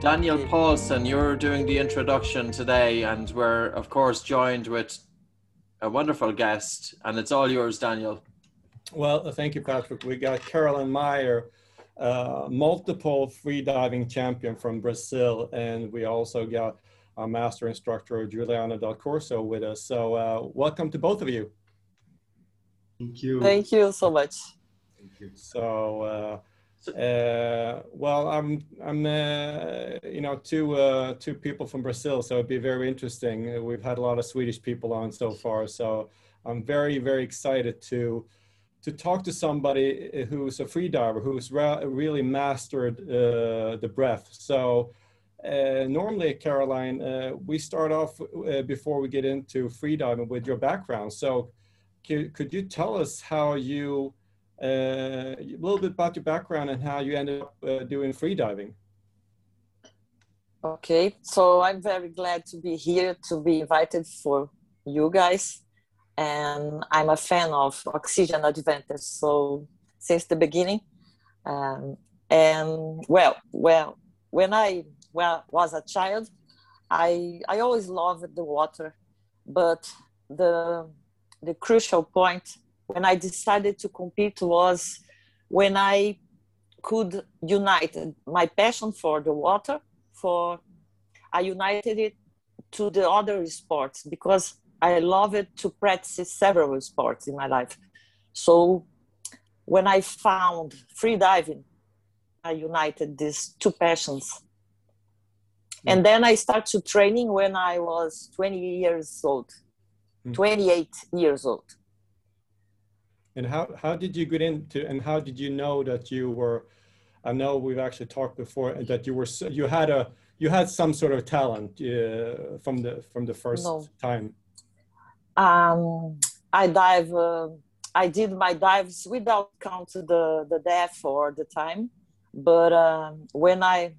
Daniel Paulson, you're doing the introduction today, and we're, of course, joined with a wonderful guest, and it's all yours, Daniel. Well, uh, thank you, Patrick. We got Karoline Meyer, uh, multiple freediving champion from Brazil, and we also got our master instructor, Juliano Dal Corso, with us. So, uh, welcome to both of you. Thank you. Thank you so much. Thank you. So, uh, uh, well, I'm, I'm, uh, you know, two, uh, two people from Brazil, so it'd be very interesting. We've had a lot of Swedish people on so far, so I'm very, very excited to, to talk to somebody who's a freediver, who's re- really mastered uh, the breath. So, uh, normally, Karoline, uh, we start off uh, before we get into freediving with your background. So, could, you tell us how you uh, a little bit about your background and how you ended up uh, doing freediving. Okay, so I'm very glad to be here to be invited for you guys, and I'm a fan of Oxygen Advantage. So since the beginning, um, and well, well, when I well was a child, I I always loved the water, but the the crucial point when I decided to compete was when I could unite my passion for the water for I united it to the other sports because I love it to practice several sports in my life. So when I found free diving, I united these two passions. Mm. And then I started training when I was 20 years old, mm. 28 years old. And how, how did you get into, and how did you know that you were, I know we've actually talked before, that you were, you had a, you had some sort of talent uh, from the, from the first no. time. Um, I dive, uh, I did my dives without counting the, the depth or the time. But um, when I,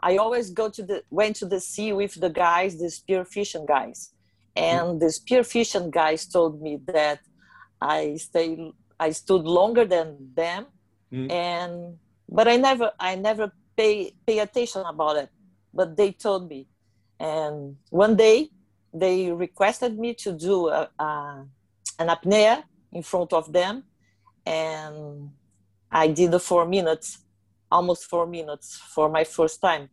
I always go to the, went to the sea with the guys, the spearfishing guys. And the spearfishing guys told me that I stay I stood longer than them mm. and but I never I never pay pay attention about it but they told me and one day they requested me to do a, a, an apnea in front of them and I did the four minutes almost four minutes for my first time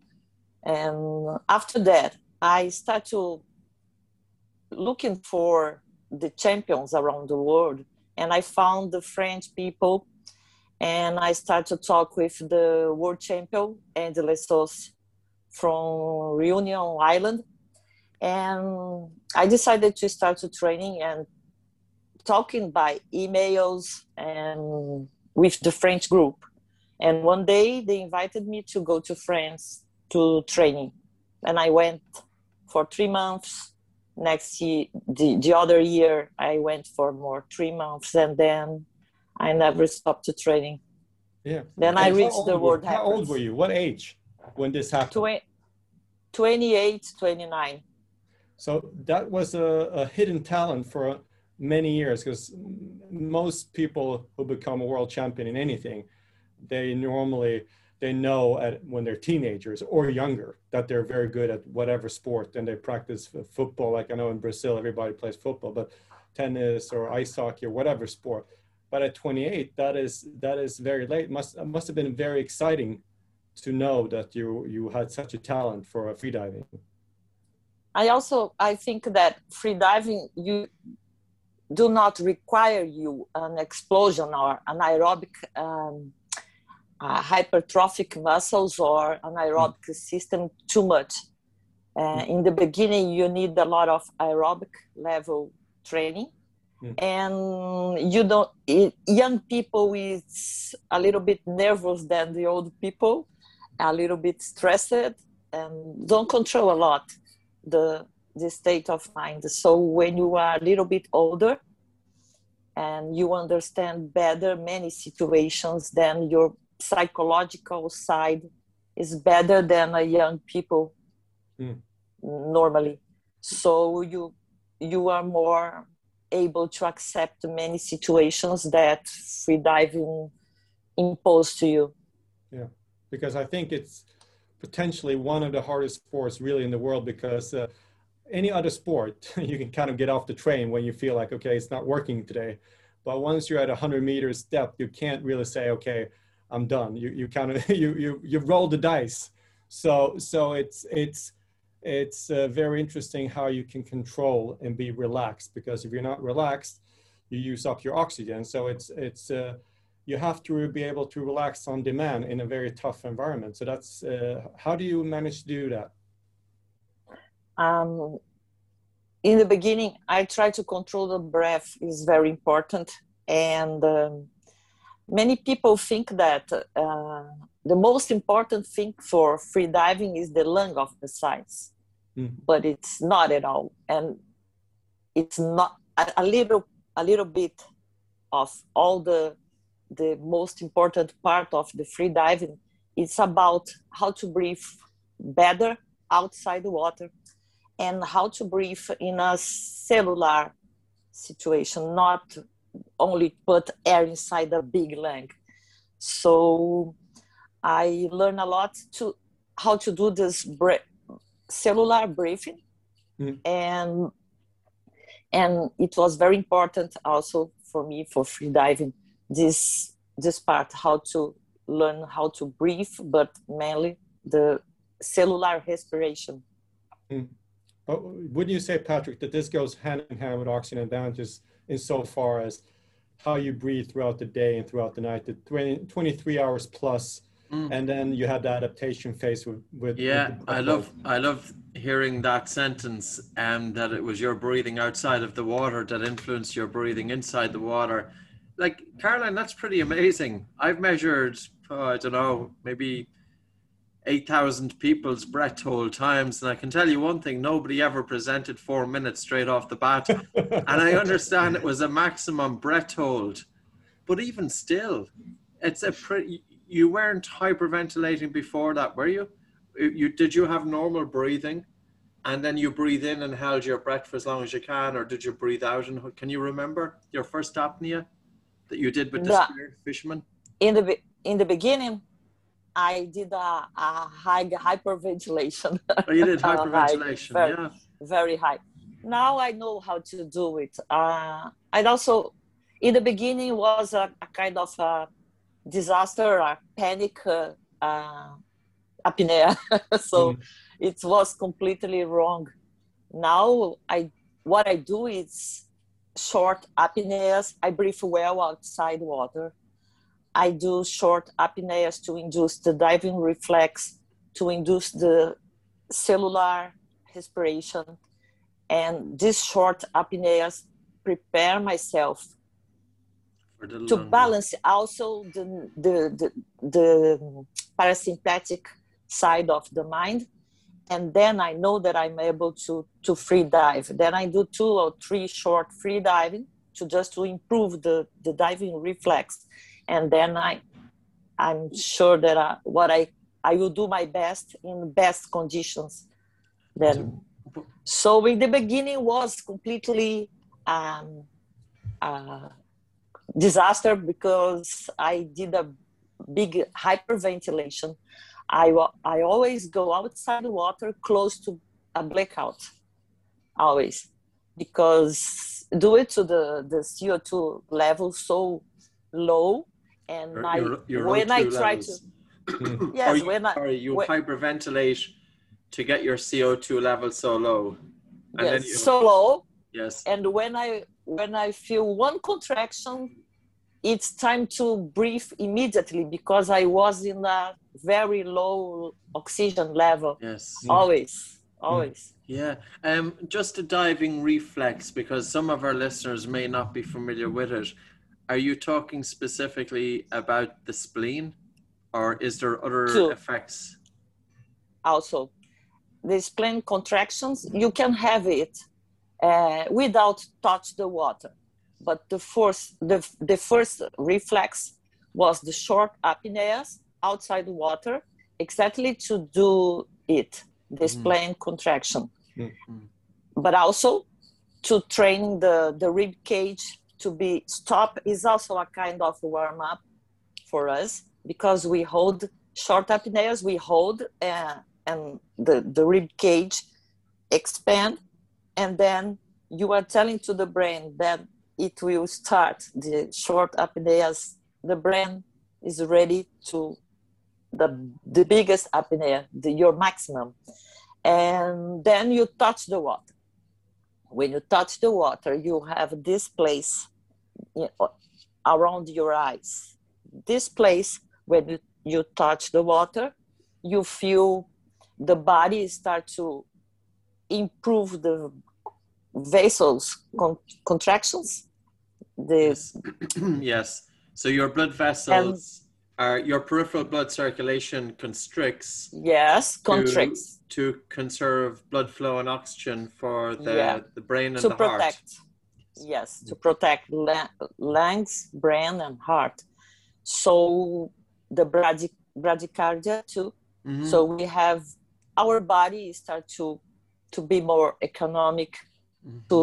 and after that I start to looking for the champions around the world. And I found the French people and I started to talk with the world champion and the Lessos from Reunion Island. And I decided to start to training and talking by emails and with the French group. And one day they invited me to go to France to training. And I went for three months next year the, the other year i went for more three months and then i never stopped the training. Yeah. Then and i reached the world how old were you? What age when this happened? 20, 28 29 so that was a, a hidden talent for many years because most people who become a world champion in anything they normally they know at, when they're teenagers or younger that they're very good at whatever sport and they practice football. Like i know in brazil everybody plays football but tennis or ice hockey or whatever sport. But at 28 that is that is very late. Must must have been very exciting to know that you you had such a talent for freediving. I also i think that freediving you do not require you an explosion or an aerobic um, uh, hypertrophic muscles or anaerobic mm. system too much. Uh, in the beginning, you need a lot of aerobic level training. Mm. And you don't, it, young people is a little bit nervous than the old people, a little bit stressed, and don't control a lot the the state of mind. So when you are a little bit older, and you understand better many situations, than your psychological side is better than a young people mm. normally so you you are more able to accept many situations that free diving impose to you yeah because i think it's potentially one of the hardest sports really in the world because uh, any other sport, you can kind of get off the train when you feel like, okay, it's not working today. But once you're at 100 meters depth, you can't really say, okay, I'm done. You, you kind of, you, you, you roll the dice. So, so it's, it's, it's uh, very interesting how you can control and be relaxed because if you're not relaxed, you use up your oxygen. So it's, it's, uh, you have to be able to relax on demand in a very tough environment. So that's, uh, how do you manage to do that? um, in the beginning i try to control the breath is very important and um, many people think that uh, the most important thing for free diving is the lung of the sides mm. but it's not at all. And it's not a, a, little a little bit of all the the most important part of the free diving. It's about how to breathe better outside the water and how to breathe in a cellular situation, not only put air inside a big lung. So I learned a lot to how to do this bre- cellular breathing, mm. and and it was very important also for me for free diving this this part how to learn how to breathe, but mainly the cellular respiration. Mm. But wouldn't you say, Patrick, that this goes hand in hand with oxygen advantages insofar as how you breathe throughout the day and throughout the night, the 20, 23 hours plus, mm. and then you have the adaptation phase with, with yeah with i love i love hearing that sentence and um, that it was your breathing outside of the water that influenced your breathing inside the water. Like Karoline that's pretty amazing. I've measured oh, i don't know maybe 8,000 people's breath hold times. And I can tell you one thing nobody ever presented four minutes straight off the bat. and I understand it was a maximum breath hold. But even still, it's a pretty, you weren't hyperventilating before that, were you? you? Did you have normal breathing? And then you breathe in and held your breath for as long as you can, or did you breathe out? And can you remember your first apnea that you did with the yeah. fisherman? In the in the beginning, I did a, a high hyperventilation. Oh, you did hyperventilation, high, very, yeah. Very high. Now I know how to do it. Uh, and also, in the beginning, was a, a kind of a disaster, a panic uh, uh, apnea. so mm. it was completely wrong. Now I, what I do is short apneas. I breathe well outside water I do short apneas to induce the diving reflex, to induce the cellular respiration. And these short apneas prepare myself to balance also the, the, the, the parasympathetic side of the mind and then I know that I'm able to to free dive. Then I do two or three short free diving to just to improve the the diving reflex, and then I, I'm sure that I, what I I will do my best in best conditions. Then, so in the beginning was completely um, uh, disaster because I did a big hyperventilation. I I always go outside the water close to a blackout, always, because it to the the CO two level so low and your, I your when I try levels. to yes you, when I sorry you when, hyperventilate to get your CO2 level so low. And yes, you, so low. Yes. And when I when I feel one contraction, it's time to breathe immediately because I was in a very low oxygen level. Yes. Always. Always. Yeah. Um, just a diving reflex because some of our listeners may not be familiar with it are you talking specifically about the spleen or is there other Two. effects also the spleen contractions you can have it uh, without touch the water but the first the, the first reflex was the short apneas outside the water exactly to do it the mm. spleen contraction mm-hmm. but also to train the the rib cage to be stop is also a kind of warm up for us because we hold short apneas we hold uh, and the, the rib cage expand and then you are telling to the brain that it will start the short apneas the brain is ready to the the biggest apnea the, your maximum. And then you touch the water when you touch the water you have this place around your eyes this place when you, you touch the water you feel the body start to improve the vessels con- contractions the Yes. yes. So your blood vessels are your peripheral blood circulation constricts yes contracts to conserve blood flow and oxygen for the, Yeah. the brain and to the heart. protect yes to protect la- lungs brain and heart so the brady- bradycardia too Mhm. so we have our body start to to be more economic Mhm. to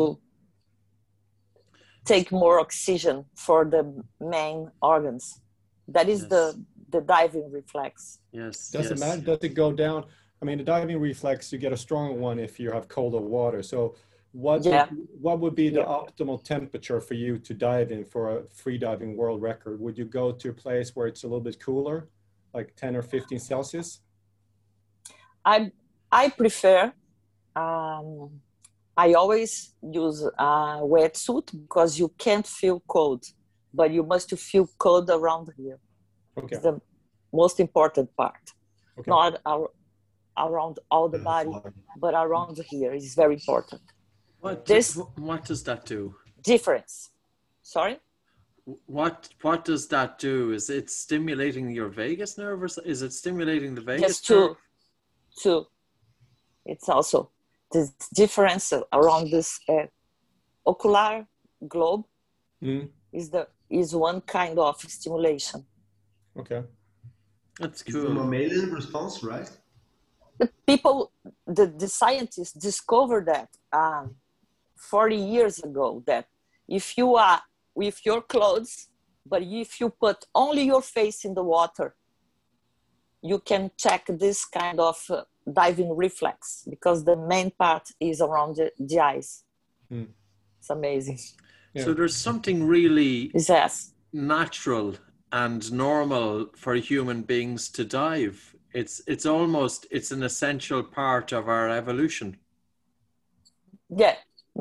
take more oxygen for the main organs that is Yes. the the diving reflex yes. Does yes, it matter? Does it go down? I mean, the diving reflex, you get a stronger one if you have colder water. So, what Yeah. would, what would be the Yeah. optimal temperature for you to dive in for a free diving world record? Would you go to a place where it's a little bit cooler, like 10 or 15 Celsius? I I prefer. Um, I always use a wetsuit because you can't feel cold, but you must feel cold around here. Okay. It's the most important part. Okay. Not ar- around all the body, but around here is very important. What, This- wh- what does that do? Difference. Sorry. What what does that do? Is it stimulating your vagus nerve, or is it stimulating the vagus Yes, two. nerve? Two. It's also this difference around this uh, ocular globe Mm, is the is one kind of stimulation. okay. That's It's the cool. mammalian response, right? the people the, the scientists discovered that um, 40 years ago that if you are with your clothes but if you put only your face in the water you can check this kind of uh, diving reflex because the main part is around the, the eyes Hmm. it's amazing Yeah. So there's something really yes natural and normal for human beings to dive. It's it's almost it's an essential part of our evolution. yeah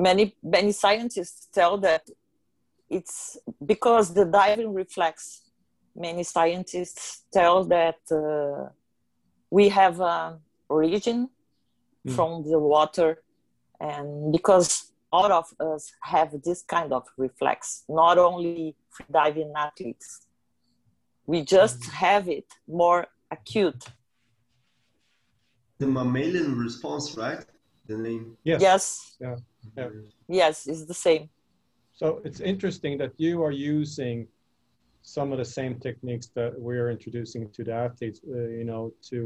many many scientists tell that it's because the diving reflex many scientists tell that uh, we have a origin Mm. from the water and because all of us have this kind of reflex not only diving athletes we just have it more acute The mammalian response, right? The name. Yes. yes Yeah. Yeah. yes it's the same So it's interesting that you are using some of the same techniques that we're introducing to the athletes, uh, you know, to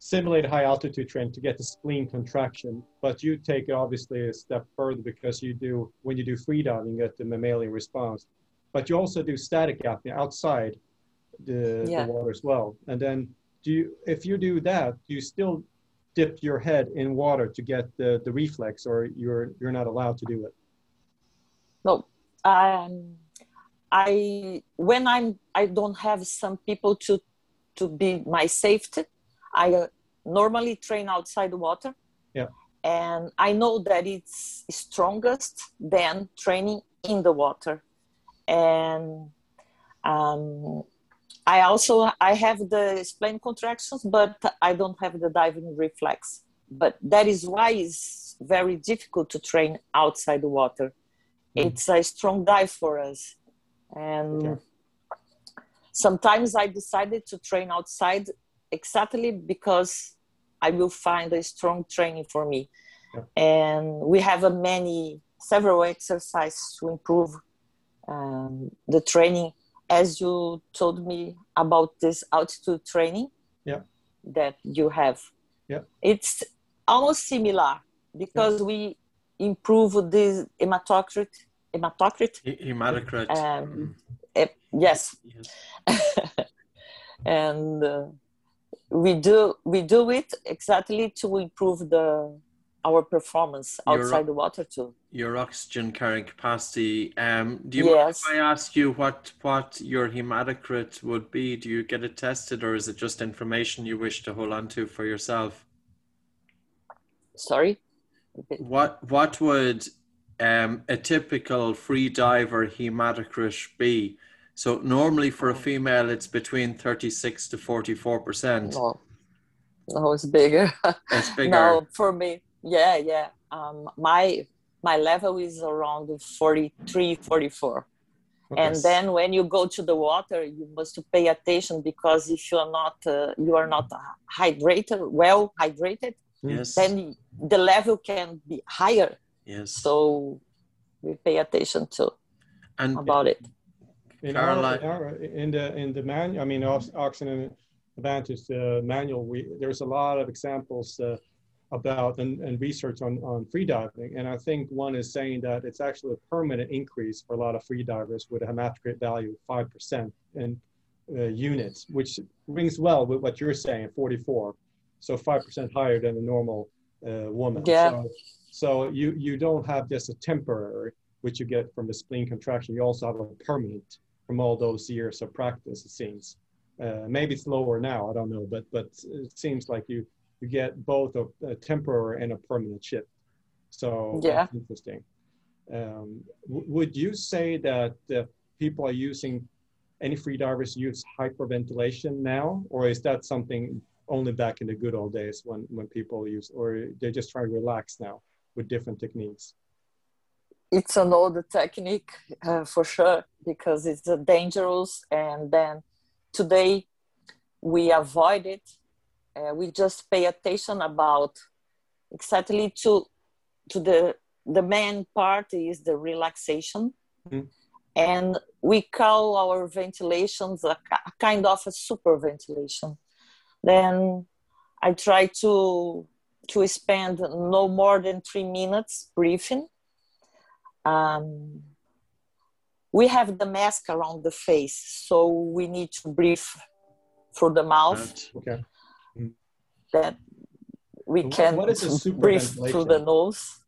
simulate high altitude training to get the spleen contraction. But you take it obviously a step further because you do, when you do free diving, you get the mammalian response. But you also do static apnea outside the, Yeah. the water as well. And then do you, if you do that, do you still dip your head in water to get the, the reflex or you're, you're not allowed to do it? no um i when i'm i don't have some people to to be my safety i uh, normally train outside the water Yeah. and i know that it's strongest than training in the water and um i also i have the spleen contractions but i don't have the diving reflex but that is why it's very difficult to train outside the water Mm. it's a strong dive for us and Okay. sometimes i decided to train outside exactly because i will find a strong training for me Yeah. and we have a many several exercises to improve um, the training as you told me about this altitude training Yeah. that you have Yeah. it's almost similar because we improve this hematocrit hematocrit He- Hematocrit. um, eh, yes yes. and uh, we do we do it exactly to improve the our performance Your- outside the water too. Your oxygen carrying capacity. Um, do you Yes. mind if I ask you what what your hematocrit would be? Do you get it tested, or is it just information you wish to hold on to for yourself? Sorry. What what would um, a typical free diver hematocrit be? So normally for a female, it's between thirty six to forty four percent. No, no, it's bigger. It's bigger. No, for me, yeah, yeah. Um, my my level is around 43, 44. Okay. And then when you go to the water, you must pay attention because if you are not uh, you are not hydrated, well hydrated, Yes. then the level can be higher. Yes. So we pay attention to And about it. In our, our, in the in the manual, I mean, Ox- Oxygen Advantage uh, manual, we there's a lot of examples uh, about and, and research on on free diving, and I think one is saying that it's actually a permanent increase for a lot of free divers with a hematocrit value of five percent in uh, units, which rings well with what you're saying, 44, so five percent higher than a normal uh, woman. Yeah. So, so you you don't have just a temporary, which you get from a spleen contraction. You also have a permanent from all those years of practice. It seems. Uh, maybe it's lower now. I don't know, but but it seems like you you get both a, a temporary and a permanent shift. So Yeah. that's interesting. Um, would you say that uh, people are using any free divers use hyperventilation now, or is that something only back in the good old days when when people use, or they just try to relax now with different techniques? It's an old technique uh, for sure because it's uh, dangerous. And then today we avoid it. Uh, we just pay attention about exactly to to the the main part is the relaxation. Mhm. and we call our ventilations a, a kind of a super ventilation then i try to to spend no more than three minutes breathing um, we have the mask around the face, so we need to breathe through the mouth. Okay. That we What- can what is a super breathe through the nose.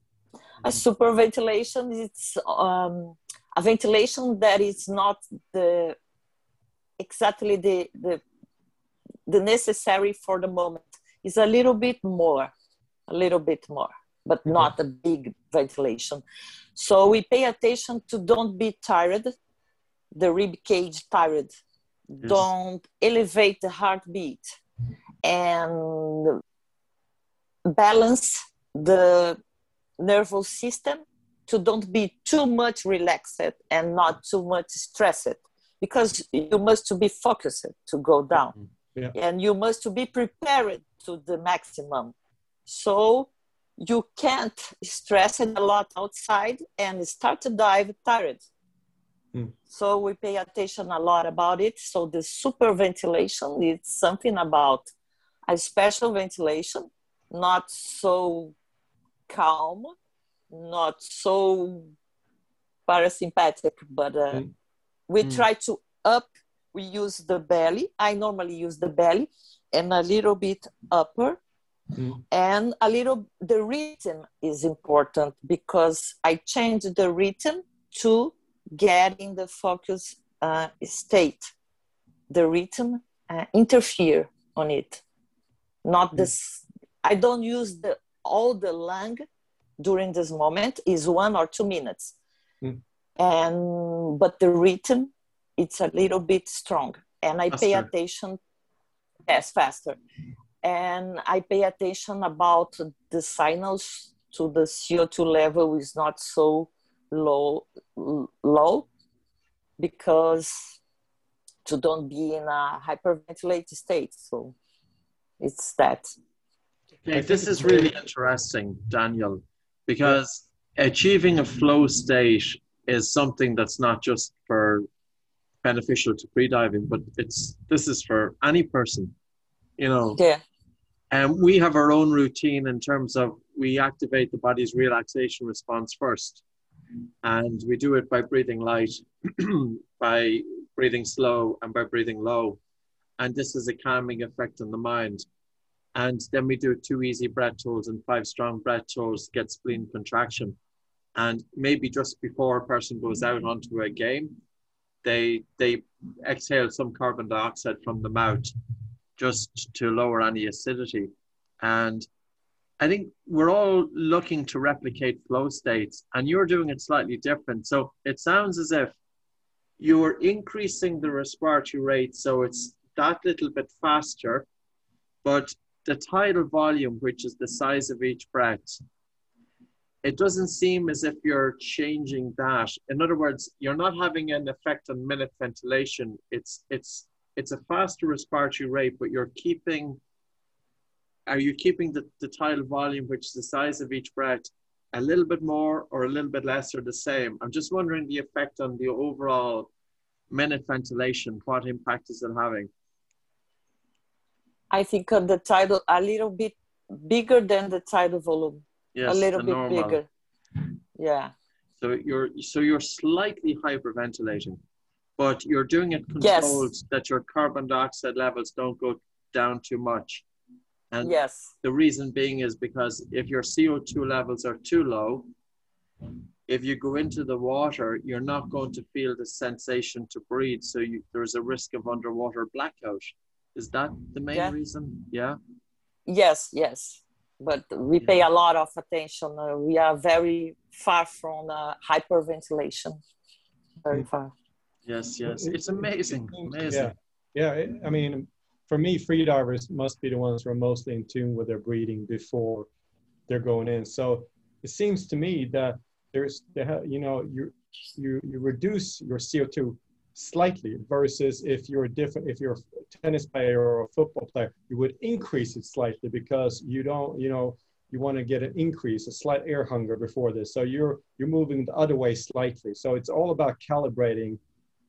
A super ventilation is um, a ventilation that is not the exactly the the the necessary for the moment. It's a little bit more, a little bit more, but not a big ventilation. So we pay attention to don't be tired, the rib cage tired. Don't elevate the heartbeat. And balance the nervous system to don't be too much relaxed and not too much stressed because you must to be focused to go down. Mm-hmm. Yeah. and you must to be prepared to the maximum. So you can't stress it a lot outside and start to dive tired. Hmm. So we pay attention a lot about it. So the super ventilation is something about a special ventilation, not so calm, not so parasympathetic, but uh, Hmm. we Hmm. try to up. We use the belly. I normally use the belly and a little bit upper Hmm. and a little the rhythm is important because i change the rhythm to get in the focus uh, state. The rhythm uh, interfere on it. Not this i don't use the all the lung during this moment is one or two minutes. Mm. and but the rhythm it's a little bit strong. And i pay attention yes faster and I pay attention about the signals to the CO2 level is not so low, low because to don't be in a hyperventilated state. So it's that. Okay, this is really interesting, Daniel, because achieving a flow state is something that's not just for beneficial to freediving, but it's this is for any person. You know, Yeah. And we have our own routine in terms of we activate the body's relaxation response first, and we do it by breathing light, by breathing slow, and by breathing low. and this is a calming effect on the mind. And then we do two easy breath and five strong breath to get spleen contraction. And maybe just before a person goes out onto a game, they they exhale some carbon dioxide from the mouth just to lower any acidity. And I think we're all looking to replicate flow states, and you're doing it slightly different. So it sounds as if you're increasing the respiratory rate, so it's that little bit faster, but the tidal volume, which is the size of each breath, it doesn't seem as if you're changing that. In other words, you're not having an effect on minute ventilation. It's it's it's a faster respiratory rate, but you're keeping are you keeping the, the tidal volume, which is the size of each breath, a little bit more or a little bit less or the same? I'm just wondering the effect on the overall minute ventilation. What impact is it having? I think on the tidal a little bit bigger than the tidal volume. Yes, a little bit normal. bigger. Yeah. So you're so you're slightly hyperventilating, but you're doing it Yes. controlled that your carbon dioxide levels don't go down too much. And yes. the reason being is because if your CO2 levels are too low, if you go into the water, you're not going to feel the sensation to breathe. So you, there's a risk of underwater blackout. Is that the main Yeah. reason? Yeah. Yes, yes. But we pay a lot of attention. Uh, we are very far from uh, hyperventilation. Very far. Yes, yes. It's amazing. Amazing. Yeah, yeah. I mean, for me, free divers must be the ones who are mostly in tune with their breathing before they're going in. So it seems to me that there's, you know, you you you reduce your CO two slightly versus if you're a different, if you're a tennis player or a football player, you would increase it slightly because you don't, you know, you want to get an increase, a slight air hunger before this. So you're you're moving the other way slightly. So it's all about calibrating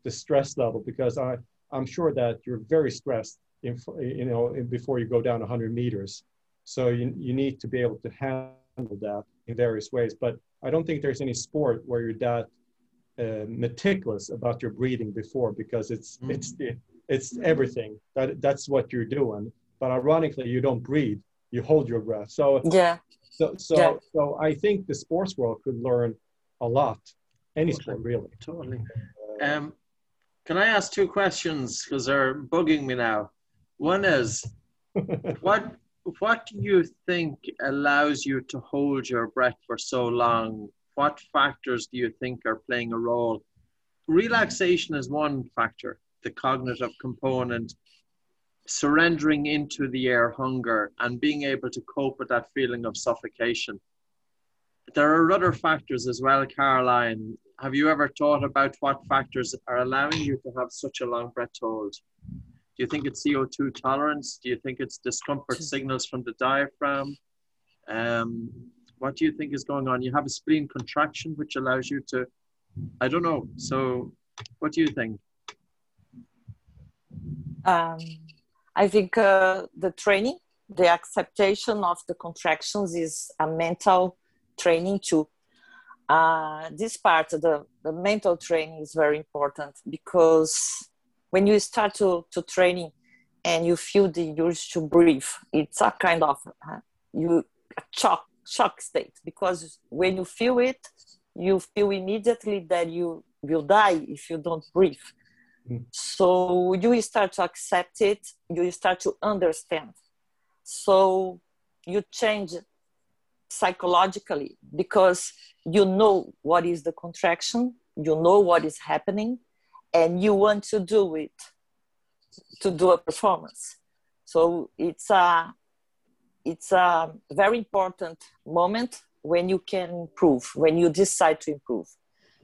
the stress level because I I'm sure that you're very stressed in, you know in- before you go down 100 meters. So you you need to be able to handle that in various ways. But I don't think there's any sport where you're that uh, meticulous about your breathing before because it's Mm. it's it's everything that that's what you're doing. But ironically, you don't breathe; you hold your breath. So Yeah. so so Yeah. so I think the sports world could learn a lot. Any Totally. sport, really. Totally. Uh, Um, can I ask two questions because they're bugging me now? One is, what what do you think allows you to hold your breath for so long? What factors do you think are playing a role? Relaxation is one factor, the cognitive component, surrendering into the air hunger and being able to cope with that feeling of suffocation. There are other factors as well, Karoline. Have you ever thought about what factors are allowing you to have such a long breath hold? Do you think it's CO2 tolerance? Do you think it's discomfort signals from the diaphragm? Um, what do you think is going on? You have a spleen contraction, which allows you to, I don't know. So, what do you think? Um, I think uh, the training, the acceptation of the contractions is a mental training too. Uh, this part, the, the mental training is very important because when you start to, to training and you feel the urge to breathe, it's a kind of uh, you a shock shock state because when you feel it, you feel immediately that you will die if you don't breathe. So you start to accept it, you start to understand. So you change psychologically because you know what is the contraction, you know what is happening, and you want to do it to do a performance. So it's a it's a very important moment when you can improve, when you decide to improve.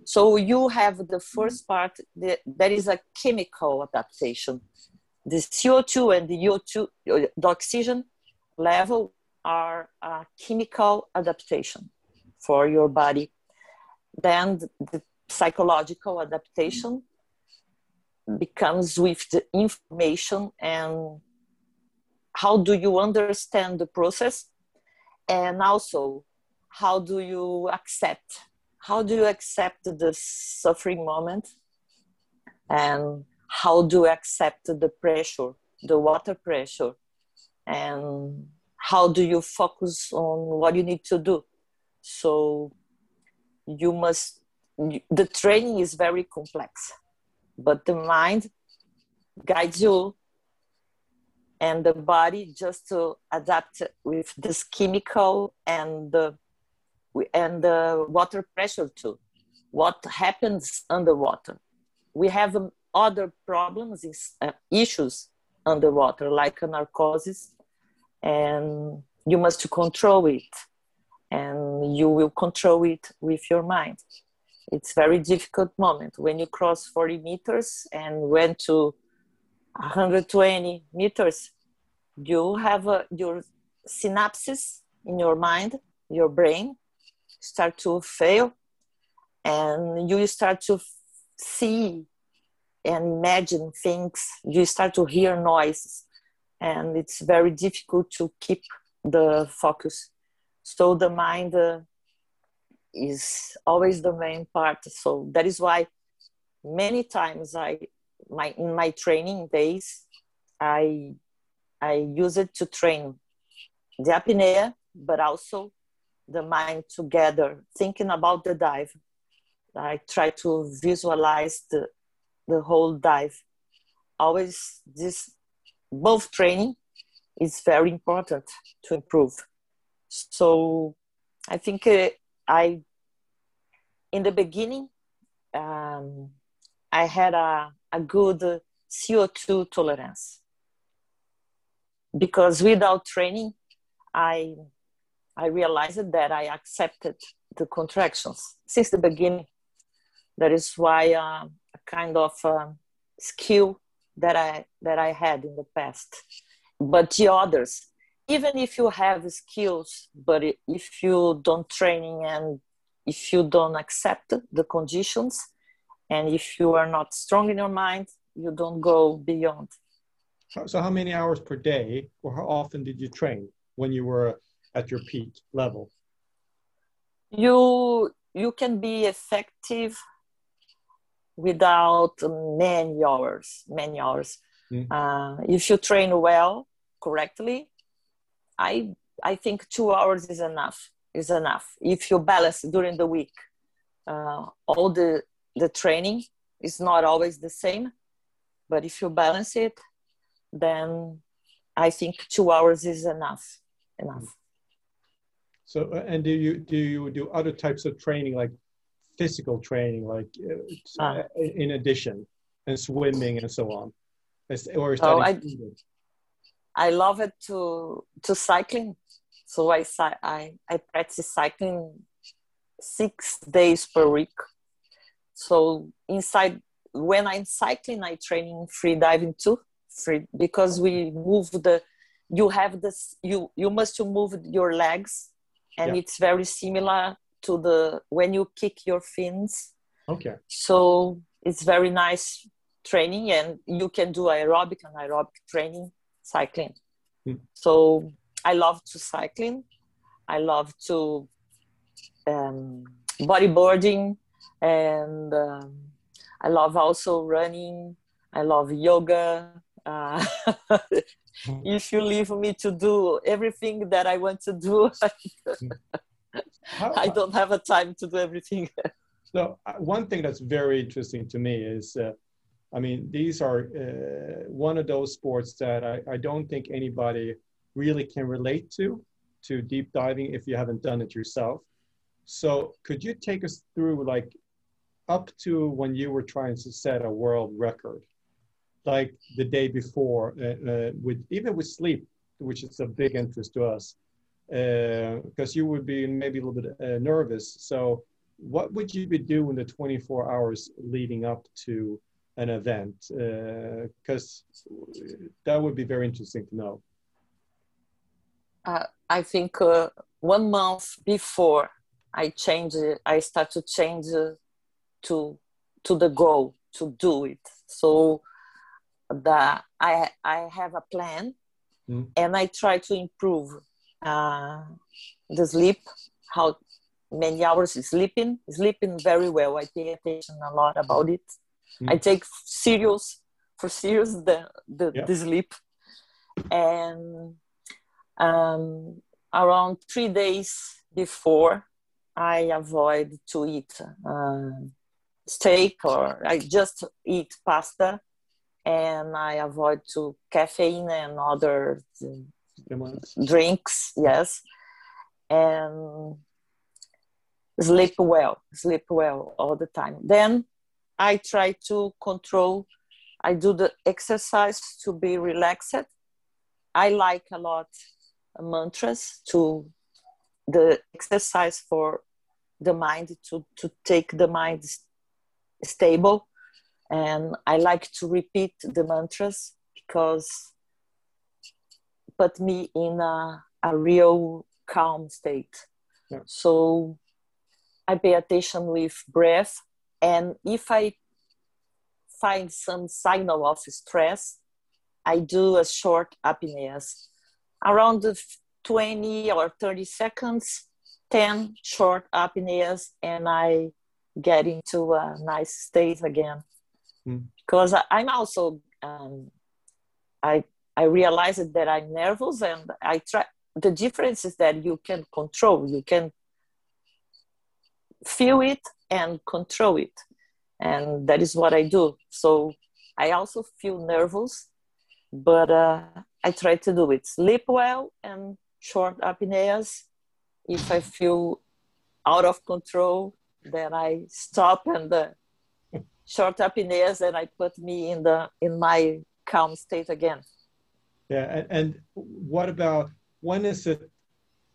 So you have the first part that, that is a chemical adaptation. The CO2 and the O2, uh, the oxygen level are a chemical adaptation for your body. Then the, psychological adaptation becomes with the information and how do you understand the process and also how do you accept how do you accept the suffering moment and how do you accept the pressure the water pressure and how do you focus on what you need to do? So you must the training is very complex but the mind guides you and the body just to adapt with this chemical and the and the water pressure too. What happens underwater? We have other problems uh, issues underwater like narcosis and you must control it and you will control it with your mind. It's very difficult moment when you cross 40 meters and went to 120 meters. You have uh, your synapses in your mind your brain start to fail and you start to see and imagine things. You start to hear noises and it's very difficult to keep the focus. So the mind uh, is always the main part. So that is why many times i my in my training days i i use it to train the apnea but also the mind together. Thinking about the dive i try to visualize the the whole dive. Always this both training is very important to improve. So i think uh, i in the beginning um, i had a, a good co2 tolerance. Because without training i i realized that i accepted the contractions. Since the beginning that is why uh, a kind of uh, skill that I that I had in the past. But the others, even if you have skills, but if you don't training and if you don't accept the conditions, and if you are not strong in your mind, you don't go beyond. So, how many hours per day, or how often did you train when you were at your peak level? You you can be effective without many hours many hours. Mm. uh, if you train well correctly i i think two hours is enough is enough. If you balance during the week uh, all the the training is not always the same but if you balance it then i think two hours is enough enough. So and do you do you do other types of training like physical training, like uh, ah. in addition, and swimming and so on? Or oh, I, I love it to to cycling. So I I I practice cycling six days per week. So inside when I'm cycling, I train in free diving too. Free because we move the you have this you you must move your legs and yeah. it's very similar to the when you kick your fins. Okay. So it's very nice training, and you can do aerobic and aerobic training cycling. Hmm. So I love to cycling. I love to um, bodyboarding, and um, I love also running. I love yoga. Uh, if you leave me to do everything that I want to do, hmm. How, I don't have a time to do everything. so uh, one thing that's very interesting to me is, uh, I mean, these are uh, one of those sports that I, I don't think anybody really can relate to, to deep diving if you haven't done it yourself. So could you take us through like up to when you were trying to set a world record, like the day before, uh, uh, with even with sleep, which is a big interest to us because uh, you would be maybe a little bit uh, nervous. So, what would you be doing the 24 hours leading up to an event? Because uh, that would be very interesting to know. Uh, I think uh, one month before I change, I start to change to to the goal to do it. So that I I have a plan, mm. and I try to improve uh, the sleep, how many hours sleeping, sleeping very well. I pay attention a lot about it. Mm. I take serious for serious the the, yeah. the sleep and um, around three days before, I avoid to eat uh, steak or I just eat pasta, and I avoid to caffeine and other drinks. Yes, and sleep well, sleep well all the time. Then I try to control. I do the exercise to be relaxed. I like a lot mantras to the exercise for the mind to, to take the mind stable and i like to repeat the mantras because put me in a, a real calm state yeah. so i pay attention with breath and if i find some signal of stress i do a short apneas around 20 or 30 seconds 10 short apneas and i get into a nice state again mm. because I, am also um, i i realized that i'm nervous and i try the difference is that you can control you can feel it and control it. And that is what i do. So i also feel nervous but uh, i try to do it. Sleep well and short apneas. If I feel out of control, then I stop and the short apneas and I put me in the in my calm state again. Yeah, and, and what about when is it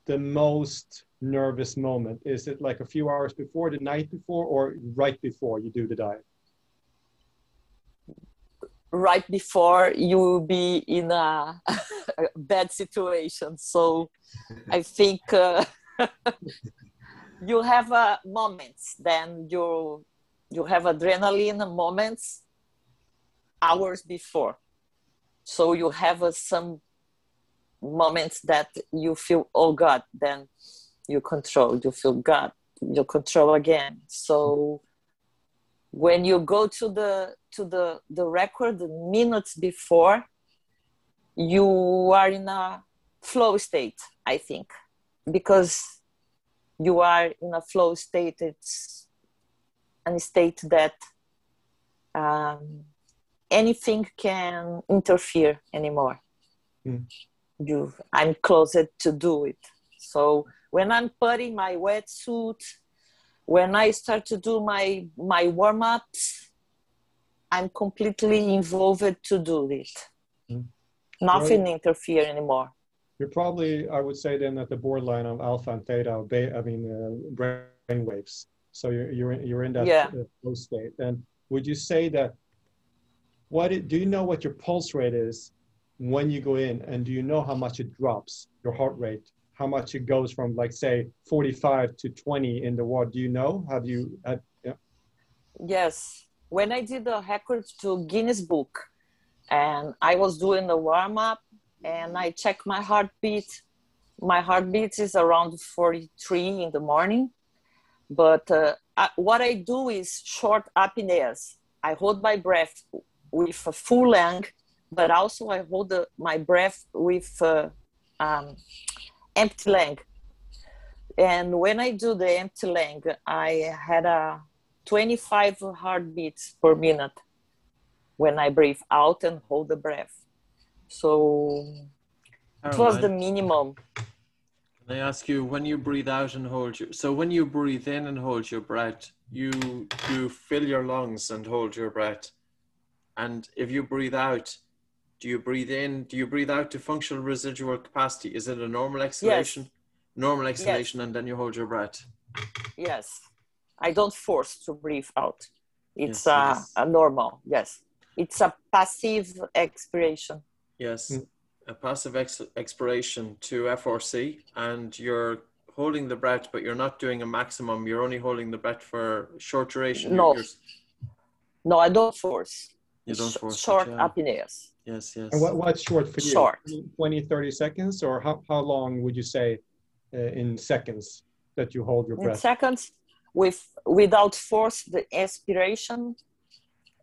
the most nervous moment? Is it like a few hours before, the night before, or right before you do the dive? right before you will be in a, a bad situation. So I think uh, you have uh, moments, then you you have adrenaline moments hours before. So you have uh, some moments that you feel, oh God, then you control, you feel God, you control again. So when you go to the to the the record the minutes before you are in a flow state i think because you are in a flow state it's a state that um, anything can interfere anymore mm. you i'm closer to do it so when i'm putting my wetsuit when I start to do my my warm ups, I'm completely involved to do it. Mm. Nothing well, interfere anymore. You're probably, I would say, then at the borderline of alpha and theta. I mean, uh, brain waves. So you're you're in, you're in that yeah. flow state. And would you say that? What it, do you know what your pulse rate is when you go in, and do you know how much it drops your heart rate? How much it goes from like say 45 to 20 in the water do you know? Have you had, yeah. Yes. When i did the record to guinness book and i was doing the warm-up and i checked my heartbeat. My heartbeat is around 43 in the morning. But uh, I, what i do is short apneas i hold my breath with a full length but also i hold the, my breath with uh, um, empty lung. And when I do the empty lung, I had a 25 heartbeats per minute when I breathe out and hold the breath. So it was the minimum. Can I ask you when you breathe out and hold your so when you breathe in and hold your breath, you you fill your lungs and hold your breath. And if you breathe out, do you breathe in? Do you breathe out to functional residual capacity? Is it a normal exhalation? Yes. Normal exhalation, yes. and then you hold your breath. Yes, I don't force to breathe out. It's yes, a, yes. a normal. Yes, it's a passive expiration. Yes, mm. a passive ex- expiration to FRC, and you're holding the breath, but you're not doing a maximum. You're only holding the breath for short duration. No, you're, you're... no, I don't force. You don't force. Short it, yeah. apneas yes yes and what, what's short for you short 20 30 seconds or how, how long would you say uh, in seconds that you hold your breath in seconds with without force the expiration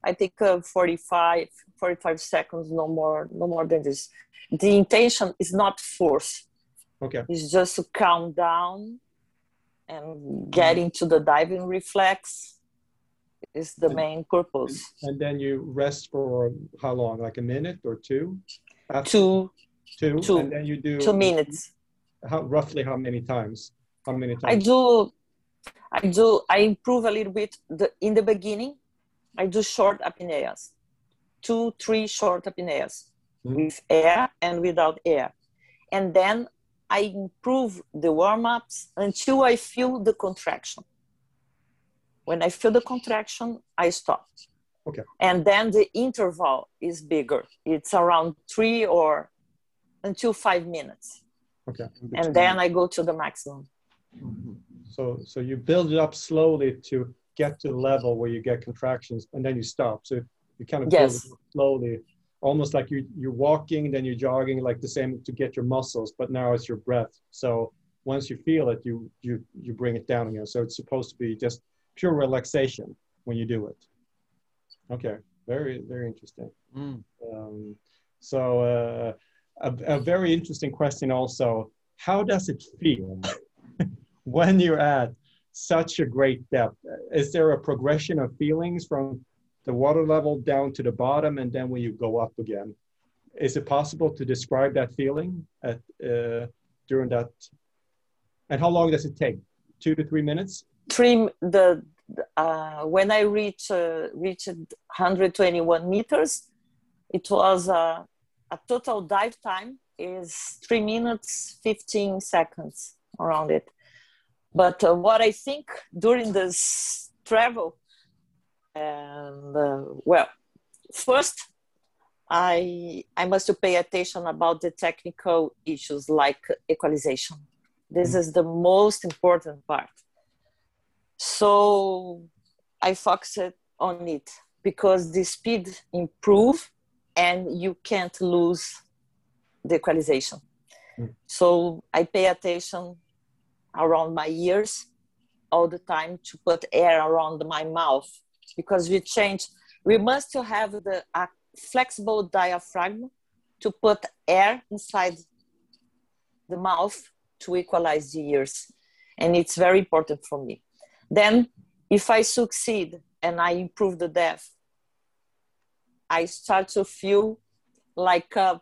I think uh, 45, 45 seconds, no more, no more than this. The intention is not force. Okay. It's just to calm down and get into the diving reflex is the And- main purpose. And then you rest for how long? Like a minute or two? After- Two, two, two- and then you do two minutes. How roughly how many times? How many times? I do, I do, I improve a little bit. The, in the beginning, I do short apneas, two, three short apneas Mhm. with air and without air. And then I improve the warm ups until I feel the contraction. When I feel the contraction, I stop. Okay. And then the interval is bigger. It's around three or until five minutes. Okay. And then I go to the maximum. Mm-hmm. So so you build it up slowly to get to the level where you get contractions, and then you stop. So you kind of build it slowly, almost like you you're walking, then you're jogging, like the same to get your muscles. But now it's your breath. So once you feel it, you you you bring it down again. So it's supposed to be just pure relaxation when you do it. Okay. Very very interesting. Mm. Um, so uh, a, a very interesting question also, how does it feel when you're at such a great depth? Is there a progression of feelings from the water level down to the bottom and then when you go up again? Is it possible to describe that feeling at, uh, during that? And how long does it take? Two to three minutes? Three the uh, when I reached uh, reached 121 meters, it was uh, a total dive time is three minutes 15 seconds around it. But uh, what I think during this travel, and uh, well, first I I must pay attention about the technical issues like equalization. This is the most important part. So I focused on it because the speed improve and you can't lose the equalization. Mm. So I pay attention around my ears all the time to put air around my mouth because we change. We must have the a flexible diaphragm to put air inside the mouth to equalize the ears, and it's very important for me. Then, if I succeed and I improve the depth, I start to feel like uh,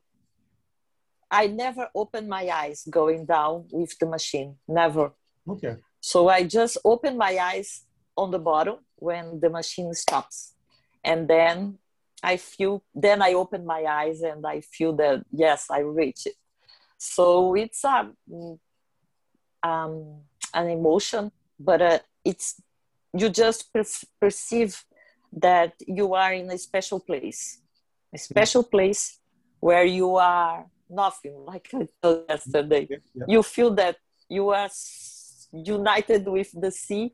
I never open my eyes going down with the machine, never. Okay. So I just open my eyes on the bottom when the machine stops. And then I feel, then I open my eyes and I feel that, yes, I reach it. So it's a, um, an emotion, but uh, it's, you just per- perceive that you are in a special place, a hmm. special place where you are nothing, like I told yesterday. Yeah. You feel that you are united with the sea.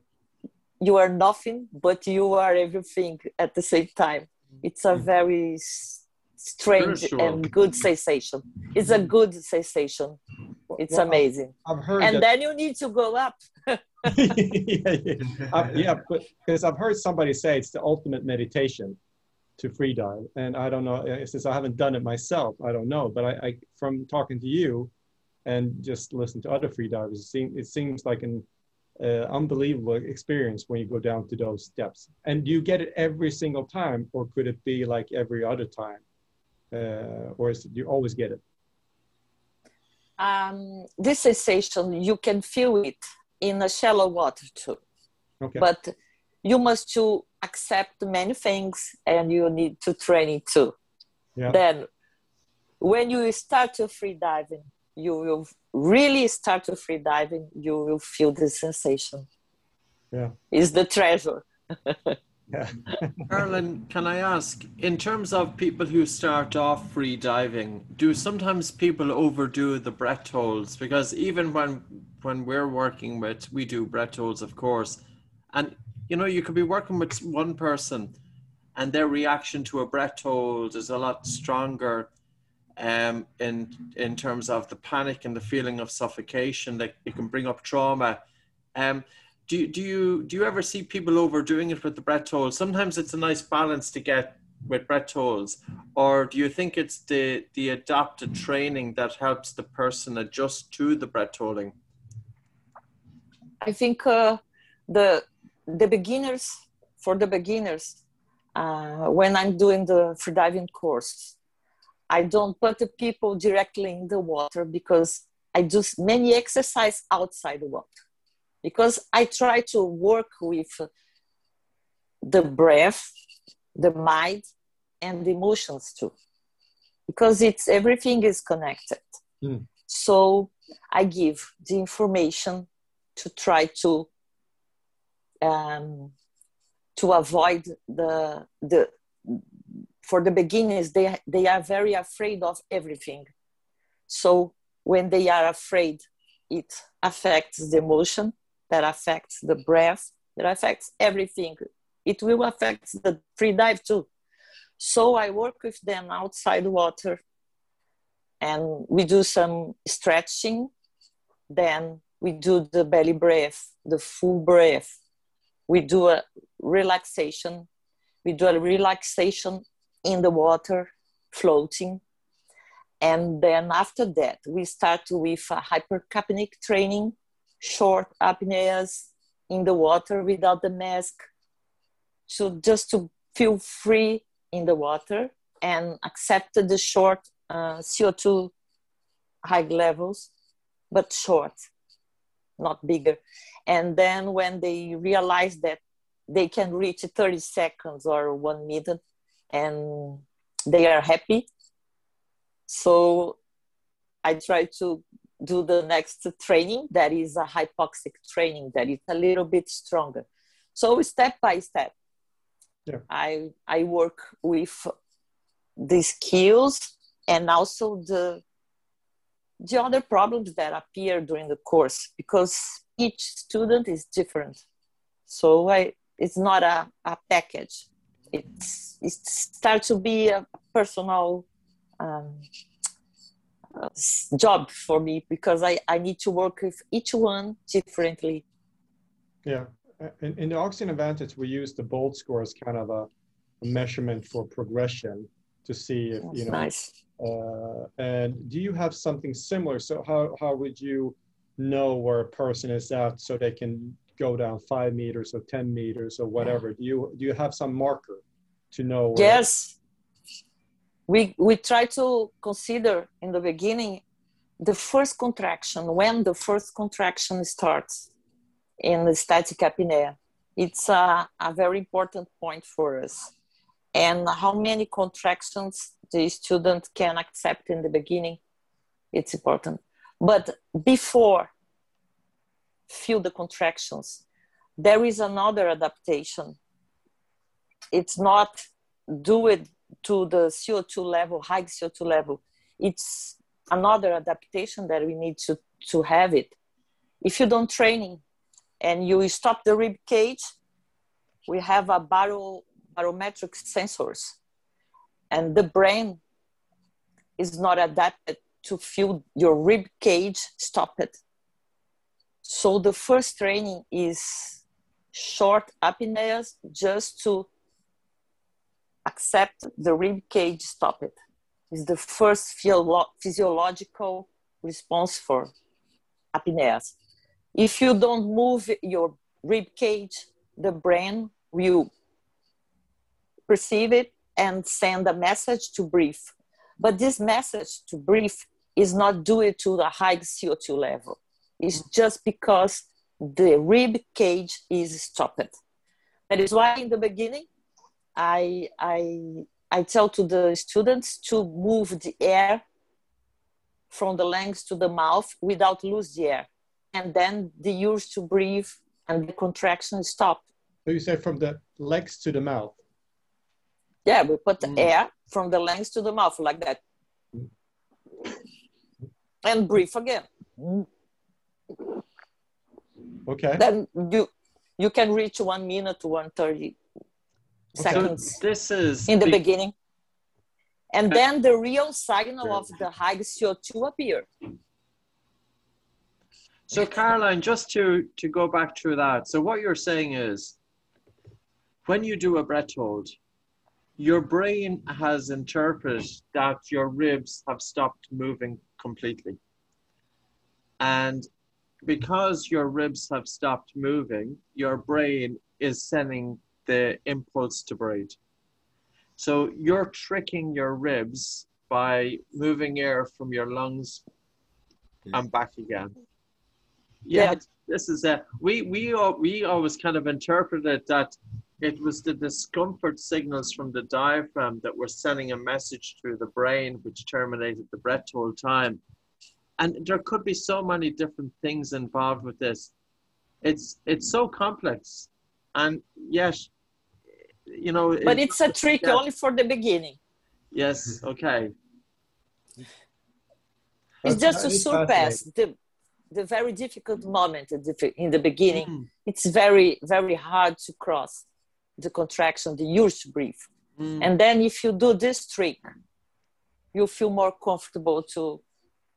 You are nothing, but you are everything at the same time. Hmm. It's a hmm. very s- strange Spiritual. and good sensation. It's a good sensation. It's Well, I've- amazing. I've heard And that. then you need to go up. yeah, yeah. Uh, yeah, because I've heard somebody say it's the ultimate meditation to free dive, and I don't know uh, since I haven't done it myself. I don't know, but I, I from talking to you and just listen to other free divers, it seems, it seems like an uh, unbelievable experience when you go down to those depths. And do you get it every single time, or could it be like every other time, uh, or is it, you always get it? Um, this sensation, you can feel it in a shallow water too. Okay. But you must to accept many things and you need to train it too. Yeah. Then when you start to free diving, you will really start to free diving, you will feel the sensation. Yeah. Is the treasure. yeah. Karoline, can I ask, in terms of people who start off free diving, do sometimes people overdo the breath holds? Because even when when we're working with, we do breath holds, of course, and you know you could be working with one person, and their reaction to a breath hold is a lot stronger, um, in in terms of the panic and the feeling of suffocation that it can bring up trauma. Um, do do you do you ever see people overdoing it with the breath holds? Sometimes it's a nice balance to get with breath holds, or do you think it's the the adapted training that helps the person adjust to the breath holding? I think uh, the the beginners for the beginners uh, when I'm doing the freediving course, I don't put the people directly in the water because I do many exercise outside the water because I try to work with the breath, the mind, and the emotions too, because it's everything is connected. Mm. So I give the information to try to um, to avoid the the for the beginners they they are very afraid of everything so when they are afraid it affects the emotion that affects the breath that affects everything. It will affect the free dive too. So i work with them outside water and we do some stretching. Then we do the belly breath the full breath. We do a relaxation. We do a relaxation in the water floating. And then after that we start with a hypercapnic training short apneas in the water without the mask. So just to feel free in the water and accept the short uh, co2 high levels but short not bigger. And then when they realize that they can reach 30 seconds or one minute and they are happy. So i try to do the next training that is a hypoxic training that is a little bit stronger. So step by step yeah. i i work with the skills and also the the other problems that appear during the course because each student is different. So I, it's not a, a package. It's it starts to be a personal um, job for me because I, I need to work with each one differently yeah in, in the oxygen advantage we use the bolt score as kind of a, a measurement for progression to see if That's you know nice uh, and do you have something similar? So how, how would you know where a person is at so they can go down five meters or 10 meters or whatever? Do you, do you have some marker to know? Yes. We, we try to consider in the beginning the first contraction, when the first contraction starts in the static apnea. It's a, a very important point for us. And how many contractions the student can accept in the beginning it's important but before feel the contractions there is another adaptation it's not do it to the co2 level high co2 level it's another adaptation that we need to to have it. If you don't training and you stop the rib cage we have a baro, barometric sensors. And the brain is not adapted to feel your rib cage stop it so the first training is short apneas just to accept the rib cage stop it is the first physio- physiological response for apneas if you don't move your rib cage the brain will perceive it and send a message to breathe. But this message to breathe is not due to the high CO2 level. It's just because the rib cage is stopped. That is why in the beginning, I, I, I tell to the students to move the air from the lungs to the mouth without lose the air. And then the use to breathe and the contraction stop. So you say from the legs to the mouth? Yeah, we put the mm. air from the lungs to the mouth like that. And breathe again. Okay. Then you you can reach one minute to 130 okay. Seconds. So this is in the, the beginning. And then the real signal of the high CO2 appear. So, Karoline, just to, to go back to that. So, what you're saying is when you do a breath hold, your brain has interpreted that your ribs have stopped moving completely. And because your ribs have stopped moving, your brain is sending the impulse to breathe. So you're tricking your ribs by moving air from your lungs and back again. Yeah, Yeah. this is a we we al- we always kind of interpreted that it was the discomfort signals from the diaphragm that were sending a message through the brain, which terminated the breath whole time. And there could be so many different things involved with this. It's it's so complex, and yes, you know. But it- it's a trick yeah. only for the beginning. yes, okay. It's That's- just to that is surpass the the very difficult moment at the- in the beginning. Mm, It's very very hard to cross the contraction, the urge to breathe. mm. And then if you do this trick, you feel more comfortable to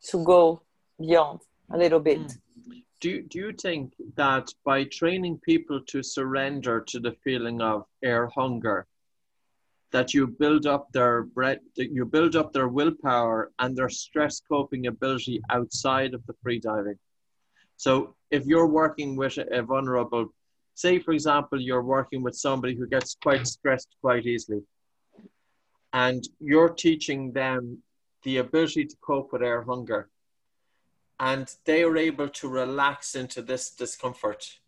to go beyond a little bit. Mm. Do do you think that by training people to surrender to the feeling of air hunger that you build up their breath that you build up their willpower and their stress coping ability outside of the free diving? So if you're working with a vulnerable say for example you're working with somebody who gets quite stressed quite easily and you're teaching them the ability to cope with air hunger and they are able to relax into this discomfort.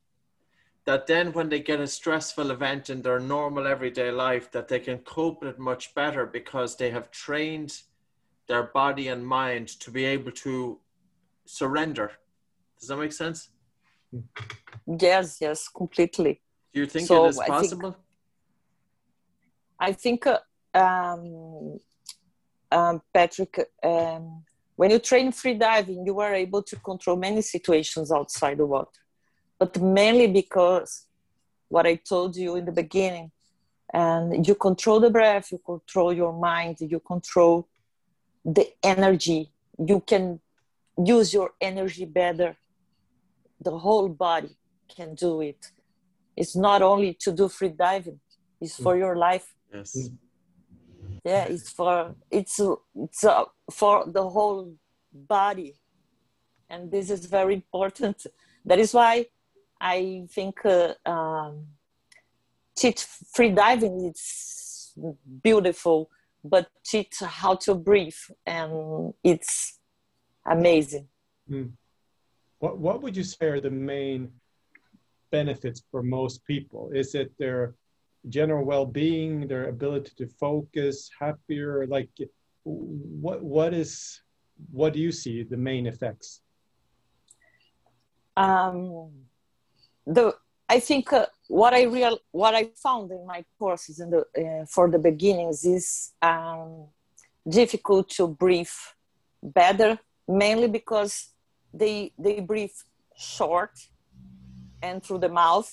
That then when they get a stressful event in their normal everyday life that they can cope with it much better because they have trained their body and mind to be able to surrender. Does that make sense? Yes, yes, completely. do you think So, it is I think- possible? I think, uh, um, um, Patrick, um, when you train free diving, you are able to control many situations outside the water, but mainly because what I told you in the beginning, and you control the breath, you control your mind, you control the energy. You can use your energy better. The whole body can do it. It's not only to do free diving; it's for your life yes Mm. Yeah it's for it's it's uh, for the whole body. And this is very important. That is why i think uh, um, teach free diving it's beautiful but teach how to breathe and it's amazing. What What would you say are the main benefits for most people? Is it their general well-being, their ability to focus, happier? Like, what What is What do you see the main effects? um, the I think uh, what I real what I found in my courses in the uh, for the beginnings is um, difficult to breathe better, mainly because they they breathe short and through the mouth,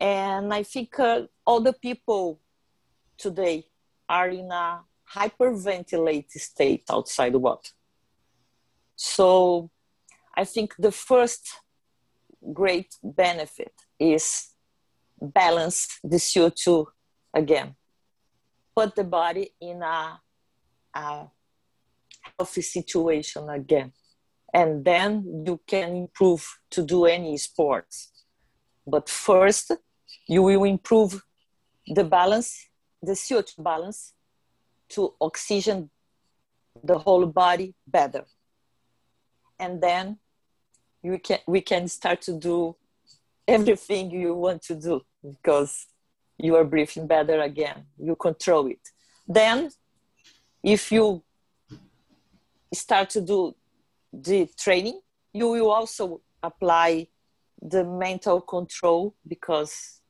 and I think uh, all the people today are in a hyperventilated state outside the water. So I think the first great benefit is balance the CO2 again. Put the body in a, a healthy situation again. And then you can improve to do any sports. But first, you will improve the balance, the CO2 balance to oxygen the whole body better. And then you can we can start to do everything you want to do because you are breathing better again you control it then if you start to do the training you will also apply the mental control because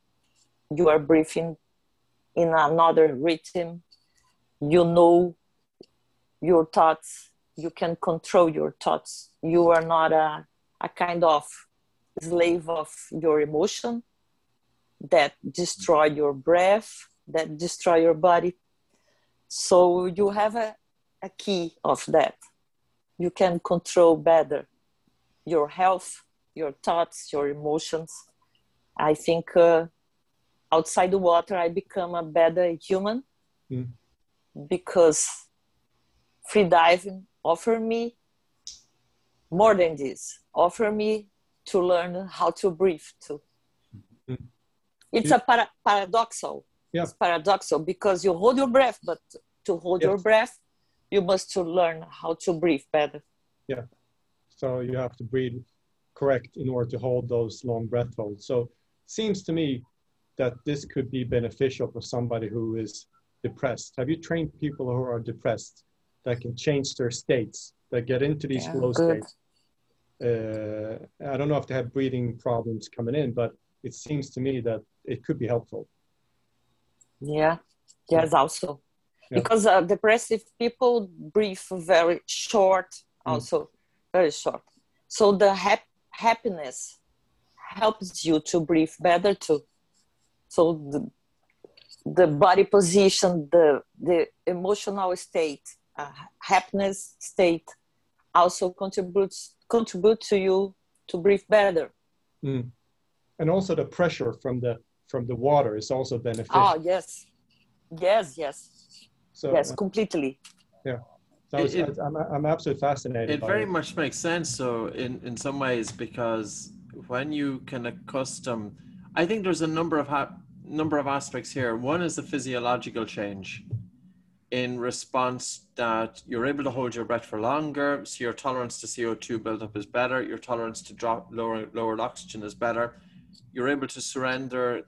you are breathing in another rhythm you know your thoughts you can control your thoughts. You are not a a kind of slave of your emotion that destroy your breath that destroy your body. So you have a, a key of that. You can control better your health, your thoughts, your emotions. I think uh, outside the water, I become a better human Mm. because free diving offer me more than this. Offer me to learn how to breathe too. Mm. It's You- a para- paradoxal. Yeah. It's paradoxal because you hold your breath, but to hold your breath, you must to learn how to breathe better. Yeah. So you have to breathe correct in order to hold those long breath holds. So seems to me that this could be beneficial for somebody who is depressed. Have you trained people who are depressed that can change their states, that get into these Yeah, flow good. states? Uh, I don't know if they have breathing problems coming in, but it seems to me that it could be helpful. Yeah, yes, also. Yeah. Because uh, depressive people breathe very short, Mm. also very short. So the hap- happiness helps you to breathe better too. So the, the body position, the, the emotional state, uh, happiness state also contributes contribute to you to breathe better. Mm. And also the pressure from the from the water is also beneficial. Oh yes, yes, yes, so yes, uh, completely. Yeah so I was- It- it- I'm, I'm absolutely fascinated. It by very much makes sense, so in, in some ways, because when you can accustom, I think there's a number of ha- number of aspects here. One is the physiological change in response that you're able to hold your breath for longer, so your tolerance to CO2 buildup is better, your tolerance to drop lower lowered oxygen is better. You're able to surrender.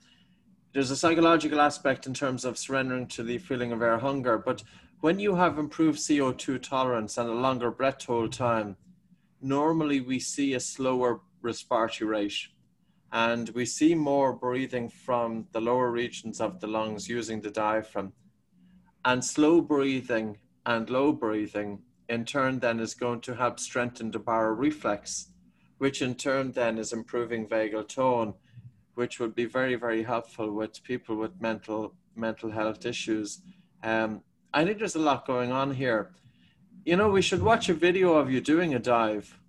There's a psychological aspect in terms of surrendering to the feeling of air hunger, but when you have improved CO2 tolerance and a longer breath hold time, normally we see a slower respiratory rate and we see more breathing from the lower regions of the lungs using the diaphragm. And slow breathing and low breathing, in turn, then is going to help strengthen the baroreflex, which in turn then is improving vagal tone, which would be very, very helpful with people with mental mental health issues. Um, I think there's a lot going on here. You know, we should watch a video of you doing a dive.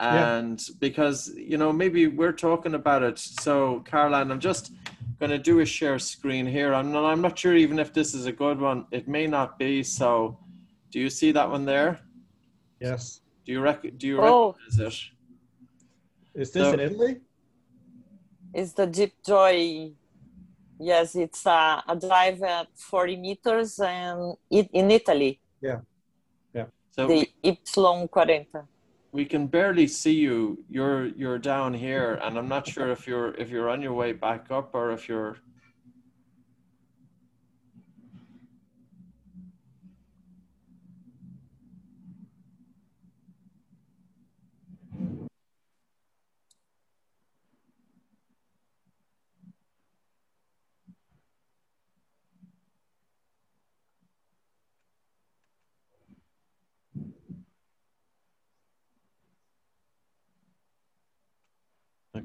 Hmm. Yeah. And because, you know, maybe we're talking about it. So, Karoline, I'm just going to do a share screen here. I'm not, I'm not sure even if this is a good one. It may not be. So, do you see that one there? Yes. Do you rec- do you Oh. recognize it? Is this So- in Italy? It's the Deep Joy. Yes, it's a, a dive at 40 meters and it, in Italy, Yeah. Yeah. So the Ypsilon 40. We can barely see you. You're you're down here, and I'm not sure if you're if you're on your way back up or if you're.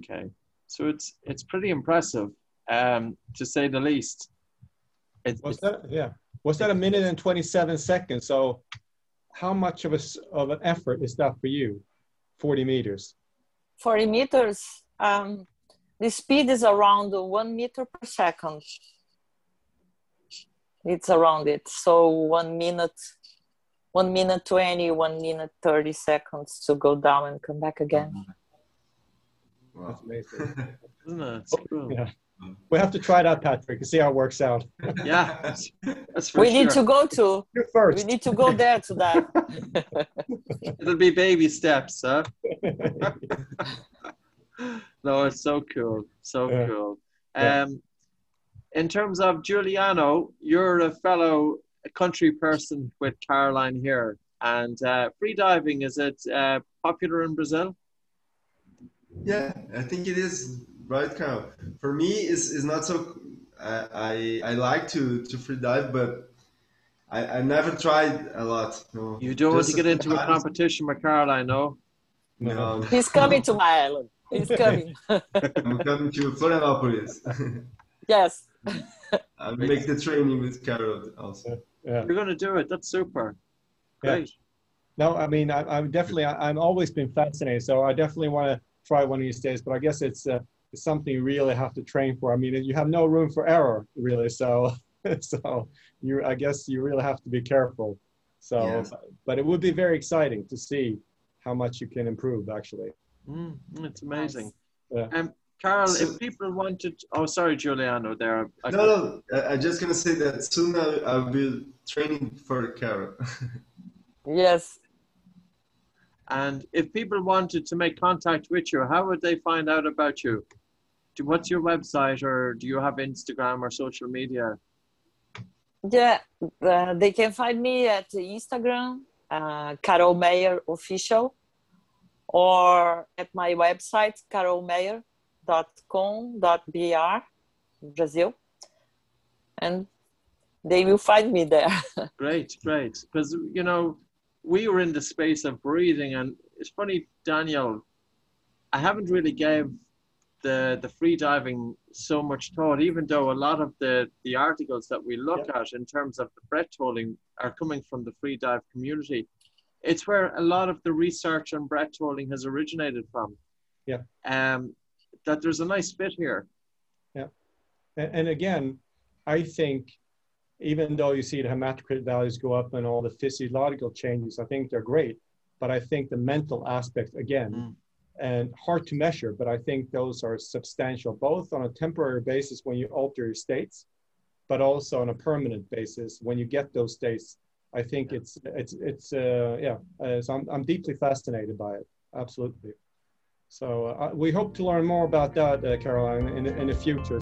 Okay, so it's it's pretty impressive, um, to say the least. It, Was that yeah? Was that a minute and twenty seven seconds? So, how much of a s- of an effort is that for you? Forty meters. 40 meters, um, the speed is around one meter per second. It's around it. So one minute, one minute 20, one minute 30 seconds to go down and come back again. Wow. That's amazing. isn't it? It's cool. yeah. We have to try that, Patrick, and see how it works out. Yeah, that's, that's for we sure. need to go to, You we first. need to go there to that. It'll be baby steps, huh? no, it's so cool, so Yeah. cool. Yeah. Um, in terms of Juliano, you're a fellow country person with Karoline here, and uh, free diving is it uh, popular in Brazil? Yeah, I think it is right, Carl. For me, it's, it's not so. I, I I like to to free dive, but I, I never tried a lot. No. You don't want to get into a sometimes. competition with Karoline, no? No, He's coming to my island. He's coming. I'm coming to Florianopolis. yes. I'll make the training with Carol also. yeah. You're going to do it. That's super. Yeah. Great. No, I mean, I, I'm definitely, I, I've always been fascinated. So I definitely want to try one of these days, but I guess it's, uh, it's something you really have to train for. I mean, you have no room for error really. So, so you, I guess you really have to be careful. So, Yeah. but it would be very exciting to see how much you can improve actually. Mm, it's amazing. Yeah. Um, Carol, So- if people wanted, oh, sorry, Juliano, there. I- No, no, I, I'm just gonna say that soon I, I'll be training for Carol. Yes. And if people wanted to make contact with you, how would they find out about you? Do, what's your website, or do you have Instagram or social media? Yeah, uh, they can find me at Instagram, uh, Carol Meyer Official, or at my website, carolmeyer.com.br, Brazil. And they will find me there. Great, great. Because, you know, we were in the space of breathing, and it's funny, Daniel, I haven't really gave the, the free diving so much thought, even though a lot of the, the articles that we look at in terms of the breath holding are coming from the free dive community. It's where a lot of the research on breath holding has originated from. Yeah. Um, that there's a nice fit here. And, and again, I think even though you see the hematocrit values go up and all the physiological changes, I think they're great. But I think the mental aspect, again, Mm. and hard to measure, but I think those are substantial, both on a temporary basis when you alter your states, but also on a permanent basis when you get those states. I think it's it's it's uh, yeah. Uh, so I'm I'm deeply fascinated by it. Absolutely. So uh, we hope to learn more about that, uh, Karoline, in, in the future.